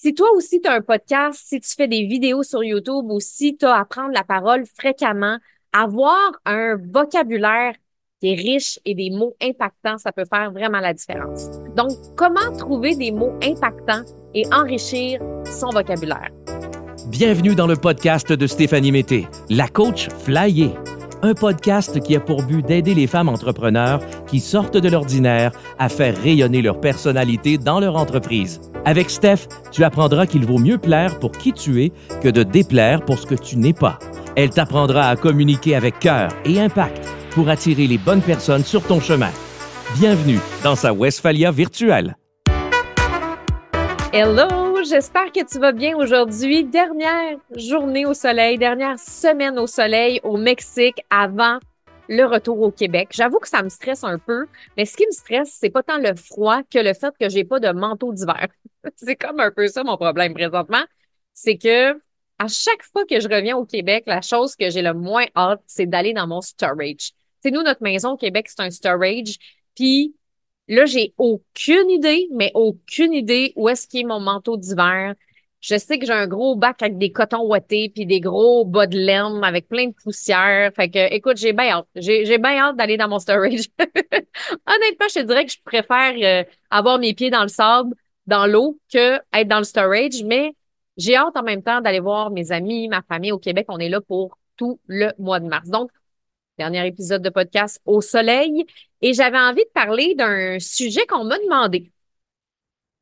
Si toi aussi tu as un podcast, si tu fais des vidéos sur YouTube ou si tu as à prendre la parole fréquemment, avoir un vocabulaire qui est riche et des mots impactants, ça peut faire vraiment la différence. Donc, comment trouver des mots impactants et enrichir son vocabulaire? Bienvenue dans le podcast de Stéphanie Mété, la coach flyée un podcast qui a pour but d'aider les femmes entrepreneurs qui sortent de l'ordinaire à faire rayonner leur personnalité dans leur entreprise. Avec Steph, tu apprendras qu'il vaut mieux plaire pour qui tu es que de déplaire pour ce que tu n'es pas. Elle t'apprendra à communiquer avec cœur et impact pour attirer les bonnes personnes sur ton chemin. Bienvenue dans sa Westphalia virtuelle. Hello! j'espère que tu vas bien aujourd'hui. Dernière journée au soleil, dernière semaine au soleil au Mexique avant le retour au Québec. J'avoue que ça me stresse un peu, mais ce qui me stresse, c'est pas tant le froid que le fait que j'ai pas de manteau d'hiver. c'est comme un peu ça mon problème présentement. C'est que à chaque fois que je reviens au Québec, la chose que j'ai le moins hâte, c'est d'aller dans mon storage. C'est nous, notre maison au Québec, c'est un storage. Puis Là, j'ai aucune idée, mais aucune idée où est-ce qu'il est mon manteau d'hiver. Je sais que j'ai un gros bac avec des cotons ouatés puis des gros bas de laine avec plein de poussière. Fait que, écoute, j'ai bien hâte. J'ai, bien hâte d'aller dans mon storage. Honnêtement, je te dirais que je préfère euh, avoir mes pieds dans le sable, dans l'eau, que être dans le storage. Mais j'ai hâte en même temps d'aller voir mes amis, ma famille au Québec. On est là pour tout le mois de mars. Donc, dernier épisode de podcast au soleil. Et j'avais envie de parler d'un sujet qu'on m'a demandé.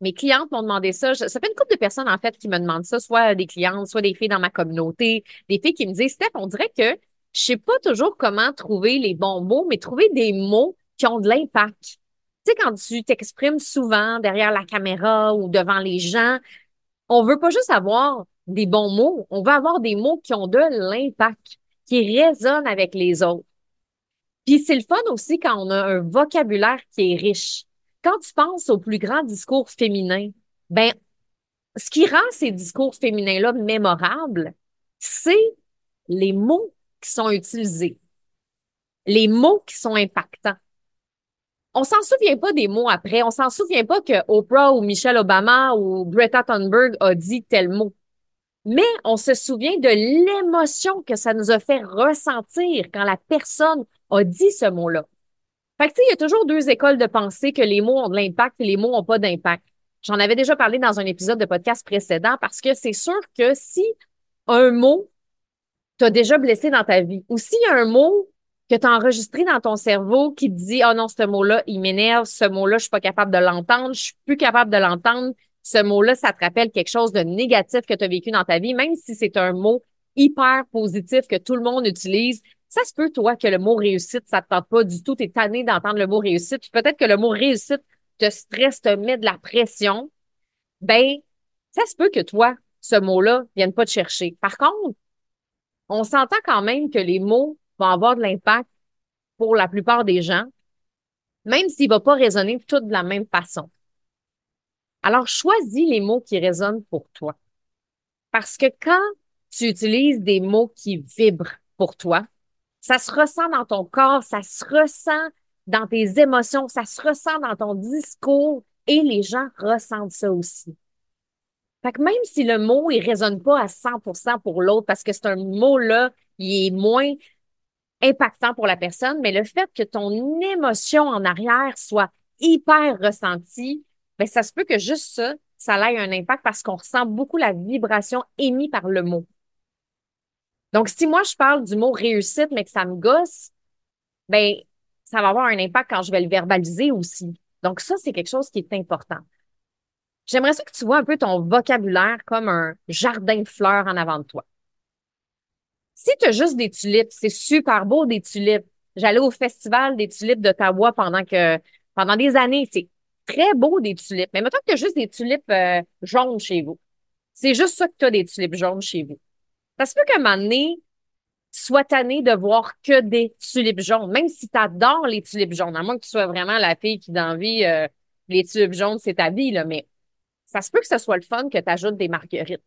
Mes clientes m'ont demandé ça. Ça fait une couple de personnes, en fait, qui me demandent ça, soit des clientes, soit des filles dans ma communauté, des filles qui me disent, Steph, on dirait que je sais pas toujours comment trouver les bons mots, mais trouver des mots qui ont de l'impact. Tu sais, quand tu t'exprimes souvent derrière la caméra ou devant les gens, on veut pas juste avoir des bons mots, on veut avoir des mots qui ont de l'impact, qui résonnent avec les autres. Puis c'est le fun aussi quand on a un vocabulaire qui est riche. Quand tu penses aux plus grands discours féminins, ben, ce qui rend ces discours féminins-là mémorables, c'est les mots qui sont utilisés, les mots qui sont impactants. On s'en souvient pas des mots après. On s'en souvient pas que Oprah ou Michelle Obama ou Greta Thunberg a dit tel mot. Mais on se souvient de l'émotion que ça nous a fait ressentir quand la personne a dit ce mot-là. Fait que, il y a toujours deux écoles de pensée que les mots ont de l'impact et les mots n'ont pas d'impact. J'en avais déjà parlé dans un épisode de podcast précédent parce que c'est sûr que si un mot t'a déjà blessé dans ta vie ou s'il y a un mot que tu enregistré dans ton cerveau qui te dit oh non, ce mot-là, il m'énerve, ce mot-là, je suis pas capable de l'entendre, je suis plus capable de l'entendre, ce mot-là, ça te rappelle quelque chose de négatif que tu as vécu dans ta vie, même si c'est un mot hyper positif que tout le monde utilise, ça se peut, toi, que le mot réussite, ça te tente pas du tout, tu es tanné d'entendre le mot réussite, puis peut-être que le mot réussite te stresse, te met de la pression. Ben, ça se peut que toi, ce mot-là, vienne pas te chercher. Par contre, on s'entend quand même que les mots vont avoir de l'impact pour la plupart des gens, même s'il va pas résonner tout de la même façon. Alors, choisis les mots qui résonnent pour toi. Parce que quand tu utilises des mots qui vibrent pour toi, ça se ressent dans ton corps, ça se ressent dans tes émotions, ça se ressent dans ton discours et les gens ressentent ça aussi. Fait que même si le mot, il résonne pas à 100% pour l'autre parce que c'est un mot-là, il est moins impactant pour la personne, mais le fait que ton émotion en arrière soit hyper ressentie, ben ça se peut que juste ça, ça ait un impact parce qu'on ressent beaucoup la vibration émise par le mot. Donc, si moi, je parle du mot réussite, mais que ça me gosse, ben, ça va avoir un impact quand je vais le verbaliser aussi. Donc, ça, c'est quelque chose qui est important. J'aimerais ça que tu vois un peu ton vocabulaire comme un jardin de fleurs en avant de toi. Si tu as juste des tulipes, c'est super beau des tulipes. J'allais au festival des tulipes d'Ottawa pendant que pendant des années, c'est très beau des tulipes. Mais maintenant que tu as juste des tulipes euh, jaunes chez vous. C'est juste ça que tu as des tulipes jaunes chez vous. Ça se peut qu'à un moment donné, tu sois tanné de voir que des tulipes jaunes, même si tu adores les tulipes jaunes, à moins que tu sois vraiment la fille qui d'envie euh, les tulipes jaunes, c'est ta vie, là, mais ça se peut que ce soit le fun que tu ajoutes des marguerites.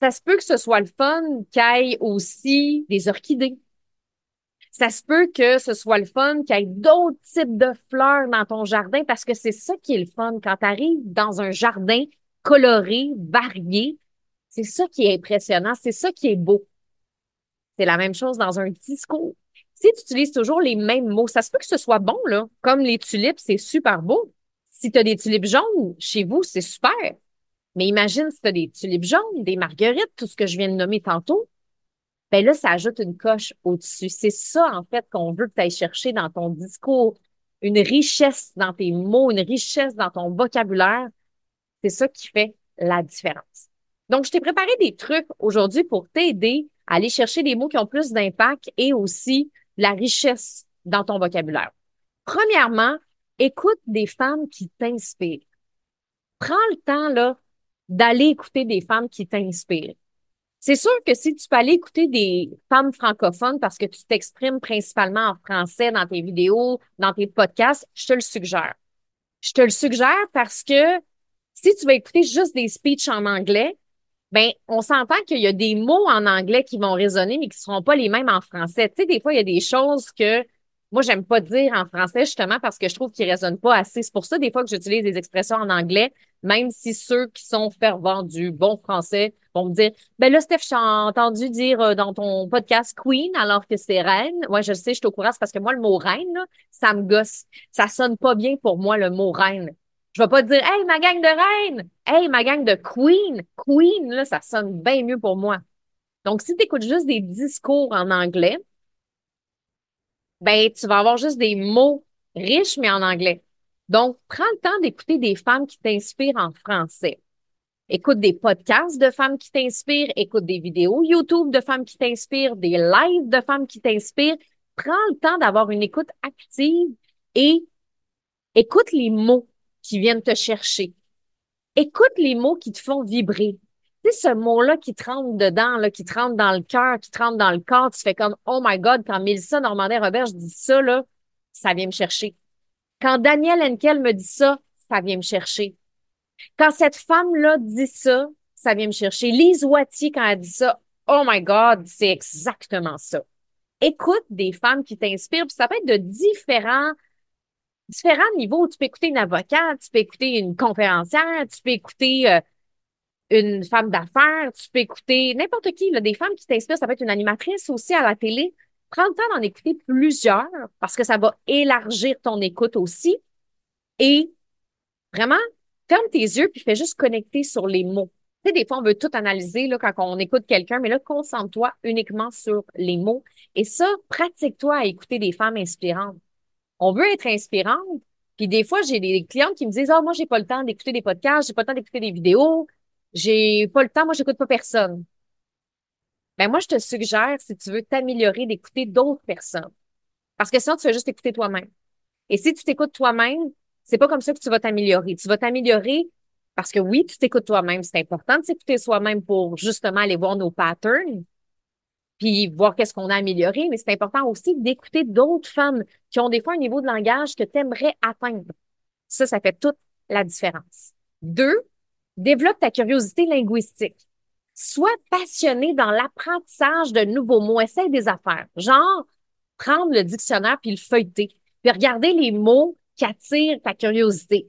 Ça se peut que ce soit le fun qu'il y ait aussi des orchidées. Ça se peut que ce soit le fun qu'il y ait d'autres types de fleurs dans ton jardin parce que c'est ça qui est le fun. Quand tu arrives dans un jardin, coloré, varié. C'est ça qui est impressionnant, c'est ça qui est beau. C'est la même chose dans un discours. Si tu utilises toujours les mêmes mots, ça se peut que ce soit bon, là. Comme les tulipes, c'est super beau. Si tu as des tulipes jaunes chez vous, c'est super. Mais imagine si tu as des tulipes jaunes, des marguerites, tout ce que je viens de nommer tantôt. Ben là, ça ajoute une coche au-dessus. C'est ça, en fait, qu'on veut que tu ailles chercher dans ton discours. Une richesse dans tes mots, une richesse dans ton vocabulaire. C'est ça qui fait la différence. Donc, je t'ai préparé des trucs aujourd'hui pour t'aider à aller chercher des mots qui ont plus d'impact et aussi la richesse dans ton vocabulaire. Premièrement, écoute des femmes qui t'inspirent. Prends le temps, là, d'aller écouter des femmes qui t'inspirent. C'est sûr que si tu peux aller écouter des femmes francophones parce que tu t'exprimes principalement en français dans tes vidéos, dans tes podcasts, je te le suggère. Je te le suggère parce que si tu vas écouter juste des speeches en anglais, ben on s'entend qu'il y a des mots en anglais qui vont résonner mais qui seront pas les mêmes en français. Tu sais, des fois il y a des choses que moi, j'aime pas dire en français justement parce que je trouve qu'ils résonnent pas assez. C'est pour ça, des fois, que j'utilise des expressions en anglais, même si ceux qui sont fervents du bon français vont me dire, ben là, Steph, j'ai entendu dire euh, dans ton podcast Queen alors que c'est reine. Ouais, je sais, je suis au courant, parce que moi, le mot reine, ça me gosse. Ça sonne pas bien pour moi, le mot reine. Je vais pas dire, hey, ma gang de reine! Hey, ma gang de queen! Queen, là, ça sonne bien mieux pour moi. Donc, si tu écoutes juste des discours en anglais, ben, tu vas avoir juste des mots riches, mais en anglais. Donc, prends le temps d'écouter des femmes qui t'inspirent en français. Écoute des podcasts de femmes qui t'inspirent, écoute des vidéos YouTube de femmes qui t'inspirent, des lives de femmes qui t'inspirent. Prends le temps d'avoir une écoute active et écoute les mots qui viennent te chercher. Écoute les mots qui te font vibrer sais, ce mot-là qui te rentre dedans, là, qui te rentre dans le cœur, qui te rentre dans le corps, tu fais comme, oh my God, quand Mélissa Normandin-Robert, dis ça, là, ça vient me chercher. Quand Daniel Henkel me dit ça, ça vient me chercher. Quand cette femme-là dit ça, ça vient me chercher. Lise Wattier, quand elle dit ça, oh my God, c'est exactement ça. Écoute des femmes qui t'inspirent, puis ça peut être de différents différents niveaux. Tu peux écouter une avocate, tu peux écouter une conférencière, tu peux écouter euh, une femme d'affaires, tu peux écouter n'importe qui, là, des femmes qui t'inspirent, ça peut être une animatrice aussi à la télé. Prends le temps d'en écouter plusieurs parce que ça va élargir ton écoute aussi. Et vraiment, ferme tes yeux puis fais juste connecter sur les mots. Tu sais, des fois, on veut tout analyser là, quand on écoute quelqu'un, mais là, concentre-toi uniquement sur les mots. Et ça, pratique-toi à écouter des femmes inspirantes. On veut être inspirante. Puis des fois, j'ai des clients qui me disent, ah, moi, j'ai pas le temps d'écouter des podcasts, j'ai pas le temps d'écouter des vidéos, j'ai pas le temps, moi, j'écoute pas personne. Ben, moi, je te suggère, si tu veux t'améliorer, d'écouter d'autres personnes. Parce que sinon, tu vas juste écouter toi-même. Et si tu t'écoutes toi-même, c'est pas comme ça que tu vas t'améliorer. Tu vas t'améliorer parce que oui, tu t'écoutes toi-même. C'est important de s'écouter soi-même pour justement aller voir nos patterns, puis voir qu'est-ce qu'on a amélioré. Mais c'est important aussi d'écouter d'autres femmes qui ont des fois un niveau de langage que tu aimerais atteindre. Ça, ça fait toute la différence. Deux, Développe ta curiosité linguistique. Sois passionné dans l'apprentissage de nouveaux mots. Essaye des affaires. Genre, prendre le dictionnaire puis le feuilleter. Puis regarder les mots qui attirent ta curiosité.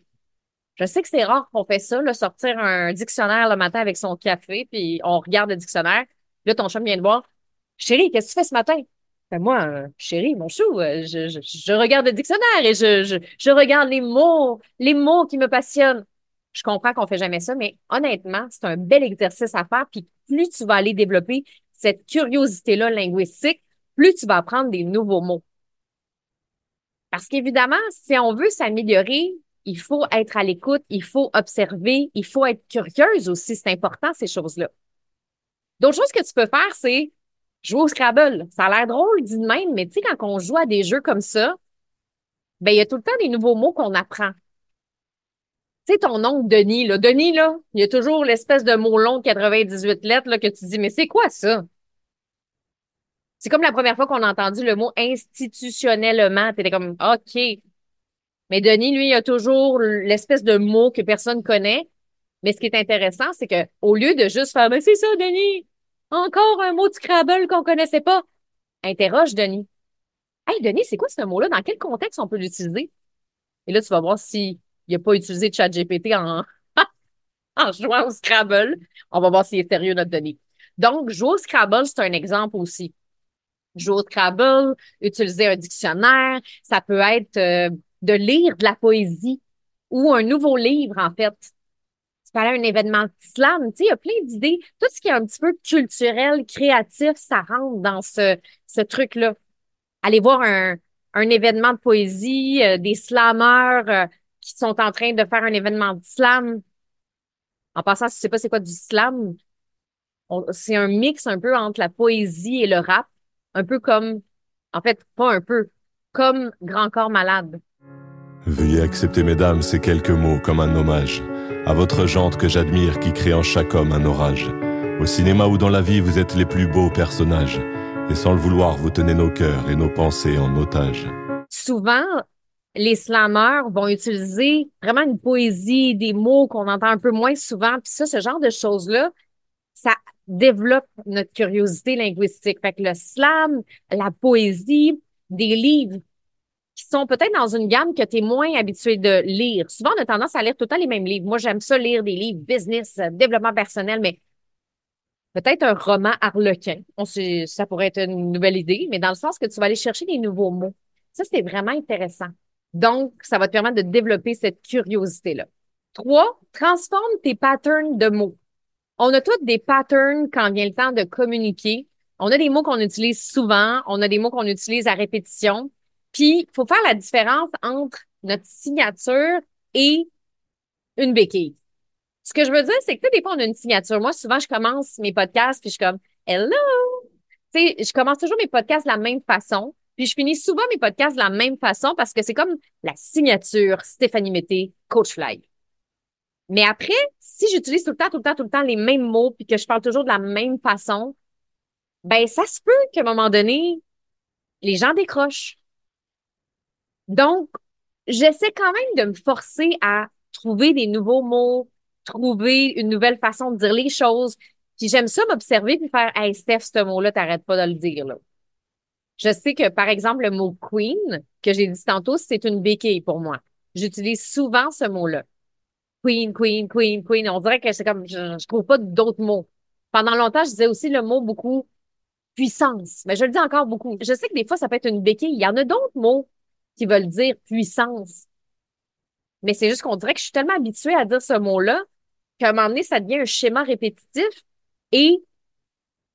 Je sais que c'est rare qu'on fait ça, là, sortir un dictionnaire le matin avec son café, puis on regarde le dictionnaire. Là, ton chum vient de voir. Chérie, qu'est-ce que tu fais ce matin? Ben moi, chérie, mon chou, euh, je, regarde le dictionnaire et je, regarde les mots, les mots qui me passionnent. Je comprends qu'on fait jamais ça, mais honnêtement, c'est un bel exercice à faire. Puis plus tu vas aller développer cette curiosité-là linguistique, plus tu vas apprendre des nouveaux mots. Parce qu'évidemment, si on veut s'améliorer, il faut être à l'écoute, il faut observer, il faut être curieuse aussi. C'est important, ces choses-là. D'autres choses que tu peux faire, c'est jouer au Scrabble. Ça a l'air drôle dit de même, mais tu sais, quand on joue à des jeux comme ça, ben, il y a tout le temps des nouveaux mots qu'on apprend. Tu sais, ton oncle Denis, là, Denis, là, il y a toujours l'espèce de mot long de 98 lettres là, que tu dis, mais c'est quoi ça? C'est comme la première fois qu'on a entendu le mot institutionnellement. T'étais comme, OK. Mais Denis, lui, il a toujours l'espèce de mot que personne connaît. Mais ce qui est intéressant, c'est que au lieu de juste faire, mais c'est ça, Denis, encore un mot de Scrabble qu'on connaissait pas, interroge Denis. Hey, Denis, c'est quoi ce mot-là? Dans quel contexte on peut l'utiliser? Et là, tu vas voir si il n'a pas utilisé ChatGPT en. en jouant au Scrabble. On va voir s'il est sérieux, notre Denis. Donc, jouer au Scrabble, c'est un exemple aussi. Jouer au Scrabble, utiliser un dictionnaire, ça peut être euh, de lire de la poésie ou un nouveau livre, en fait. Un événement slam, tu sais, il y a plein d'idées. Tout ce qui est un petit peu culturel, créatif, ça rentre dans ce, ce truc-là. Aller voir un, un événement de poésie, euh, des slammeurs euh, qui sont en train de faire un événement de slam. En passant, si tu sais pas c'est quoi du slam, c'est un mix un peu entre la poésie et le rap, un peu comme, en fait, pas un peu, comme Grand Corps Malade. Veuillez accepter, mesdames, ces quelques mots comme un hommage à votre jante que j'admire qui crée en chaque homme un orage. Au cinéma ou dans la vie, vous êtes les plus beaux personnages. Et sans le vouloir, vous tenez nos cœurs et nos pensées en otage. Souvent, les slammeurs vont utiliser vraiment une poésie, des mots qu'on entend un peu moins souvent. Puis ça, ce genre de choses-là, ça développe notre curiosité linguistique. Fait que le slam, la poésie, des livres qui sont peut-être dans une gamme que tu es moins habitué de lire. Souvent, on a tendance à lire tout le temps les mêmes livres. Moi, j'aime ça lire des livres business, euh, développement personnel, mais peut-être un roman harlequin. Ça pourrait être une nouvelle idée, mais dans le sens que tu vas aller chercher des nouveaux mots. Ça, c'est vraiment intéressant. Donc, ça va te permettre de développer cette curiosité-là. Trois, transforme tes patterns de mots. On a tous des patterns quand vient le temps de communiquer. On a des mots qu'on utilise souvent, on a des mots qu'on utilise à répétition. Puis, il faut faire la différence entre notre signature et une béquille. Ce que je veux dire, c'est que des fois, on a une signature. Moi, souvent, je commence mes podcasts, puis je suis comme Hello! Tu sais, je commence toujours mes podcasts de la même façon. Puis je finis souvent mes podcasts de la même façon parce que c'est comme la signature Stéphanie Mété, Coach Fly. Mais après, si j'utilise tout le temps, tout le temps, tout le temps les mêmes mots, puis que je parle toujours de la même façon, ben ça se peut qu'à un moment donné, les gens décrochent. Donc, j'essaie quand même de me forcer à trouver des nouveaux mots, trouver une nouvelle façon de dire les choses. Puis j'aime ça m'observer puis faire Hey Steph, ce mot-là, t'arrêtes pas de le dire là. Je sais que, par exemple, le mot queen, que j'ai dit tantôt, c'est une béquille pour moi. J'utilise souvent ce mot-là. Queen, queen, queen, queen. On dirait que c'est comme, je, je trouve pas d'autres mots. Pendant longtemps, je disais aussi le mot beaucoup puissance. Mais je le dis encore beaucoup. Je sais que des fois, ça peut être une béquille. Il y en a d'autres mots qui veulent dire puissance. Mais c'est juste qu'on dirait que je suis tellement habituée à dire ce mot-là qu'à un moment donné, ça devient un schéma répétitif et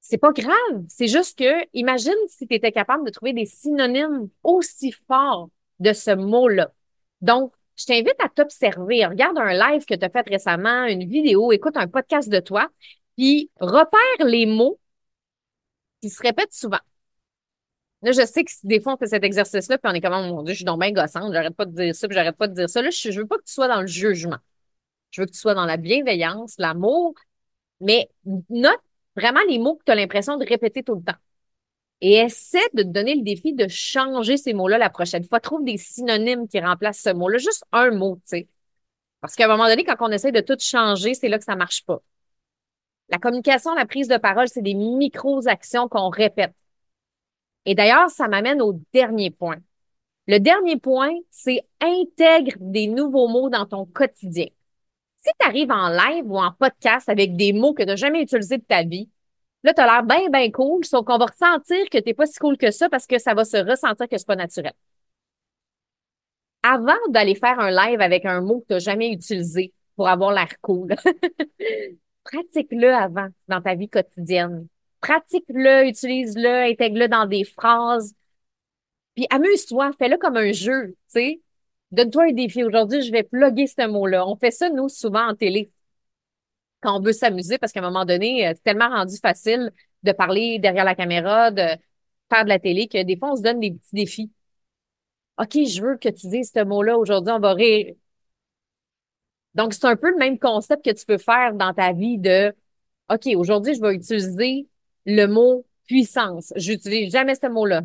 c'est pas grave. C'est juste que, imagine si tu étais capable de trouver des synonymes aussi forts de ce mot-là. Donc, je t'invite à t'observer. Regarde un live que tu as fait récemment, une vidéo, écoute un podcast de toi, puis repère les mots qui se répètent souvent. Là, je sais que des fois, on fait cet exercice-là, puis on est comme, oh mon Dieu, je suis donc bien gossante, j'arrête pas de dire ça, puis j'arrête pas de dire ça. Là, je, je veux pas que tu sois dans le jugement. Je veux que tu sois dans la bienveillance, l'amour, mais note vraiment les mots que tu as l'impression de répéter tout le temps. Et essaie de te donner le défi de changer ces mots-là la prochaine fois. Trouve des synonymes qui remplacent ce mot-là. Juste un mot, tu sais. Parce qu'à un moment donné, quand on essaie de tout changer, c'est là que ça marche pas. La communication, la prise de parole, c'est des micro-actions qu'on répète. Et d'ailleurs, ça m'amène au dernier point. Le dernier point, c'est intègre des nouveaux mots dans ton quotidien. Si tu arrives en live ou en podcast avec des mots que tu n'as jamais utilisés de ta vie, là, tu as l'air bien, bien cool, sauf qu'on va ressentir que tu n'es pas si cool que ça parce que ça va se ressentir que c'est pas naturel. Avant d'aller faire un live avec un mot que tu n'as jamais utilisé pour avoir l'air cool, pratique-le avant dans ta vie quotidienne. Pratique-le, utilise-le, intègre-le dans des phrases. Puis amuse-toi, fais-le comme un jeu, tu sais. Donne-toi un défi. Aujourd'hui, je vais plugger ce mot-là. On fait ça, nous, souvent en télé. Quand on veut s'amuser, parce qu'à un moment donné, euh, c'est tellement rendu facile de parler derrière la caméra, de faire de la télé, que des fois, on se donne des petits défis. OK, je veux que tu dises ce mot-là. Aujourd'hui, on va rire. Donc, c'est un peu le même concept que tu peux faire dans ta vie de OK, aujourd'hui, je vais utiliser le mot puissance. J'utilise jamais ce mot-là.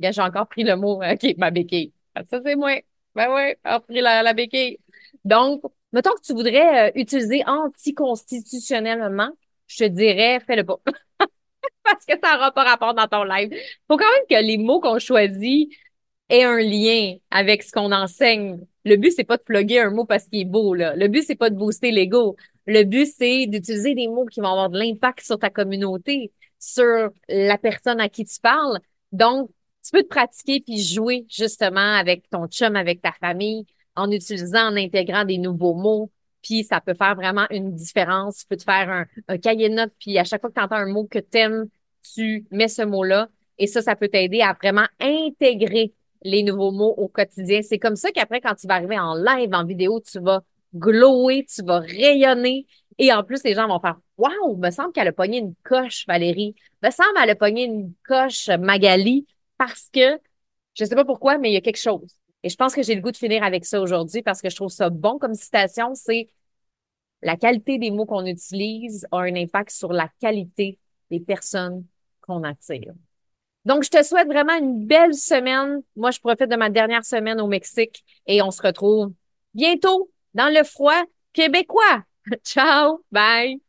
J'ai encore pris le mot, OK, ma béquille. Ça, c'est moi. Ben oui, après la, la béquille. Donc, mettons que tu voudrais euh, utiliser anticonstitutionnellement, je te dirais, fais-le pas. Parce que ça n'aura pas rapport dans ton live. Faut quand même que les mots qu'on choisit aient un lien avec ce qu'on enseigne. Le but, c'est pas de plugger un mot parce qu'il est beau, là. Le but, c'est pas de booster l'ego. Le but, c'est d'utiliser des mots qui vont avoir de l'impact sur ta communauté, sur la personne à qui tu parles. Donc, tu peux te pratiquer puis jouer justement avec ton chum, avec ta famille, en utilisant, en intégrant des nouveaux mots. Puis ça peut faire vraiment une différence. Tu peux te faire un, cahier de notes, puis à chaque fois que tu entends un mot que tu aimes, tu mets ce mot-là. Et ça, ça peut t'aider à vraiment intégrer les nouveaux mots au quotidien. C'est comme ça qu'après, quand tu vas arriver en live, en vidéo, tu vas glower, tu vas rayonner. Et en plus, les gens vont faire Waouh, me semble qu'elle a pogné une coche, Valérie. Me semble qu'elle a pogné une coche, Magali, parce que je sais pas pourquoi, mais il y a quelque chose. Et je pense que j'ai le goût de finir avec ça aujourd'hui parce que je trouve ça bon comme citation. C'est la qualité des mots qu'on utilise a un impact sur la qualité des personnes qu'on attire. Donc, je te souhaite vraiment une belle semaine. Moi, je profite de ma dernière semaine au Mexique et on se retrouve bientôt dans le froid québécois. Ciao, bye.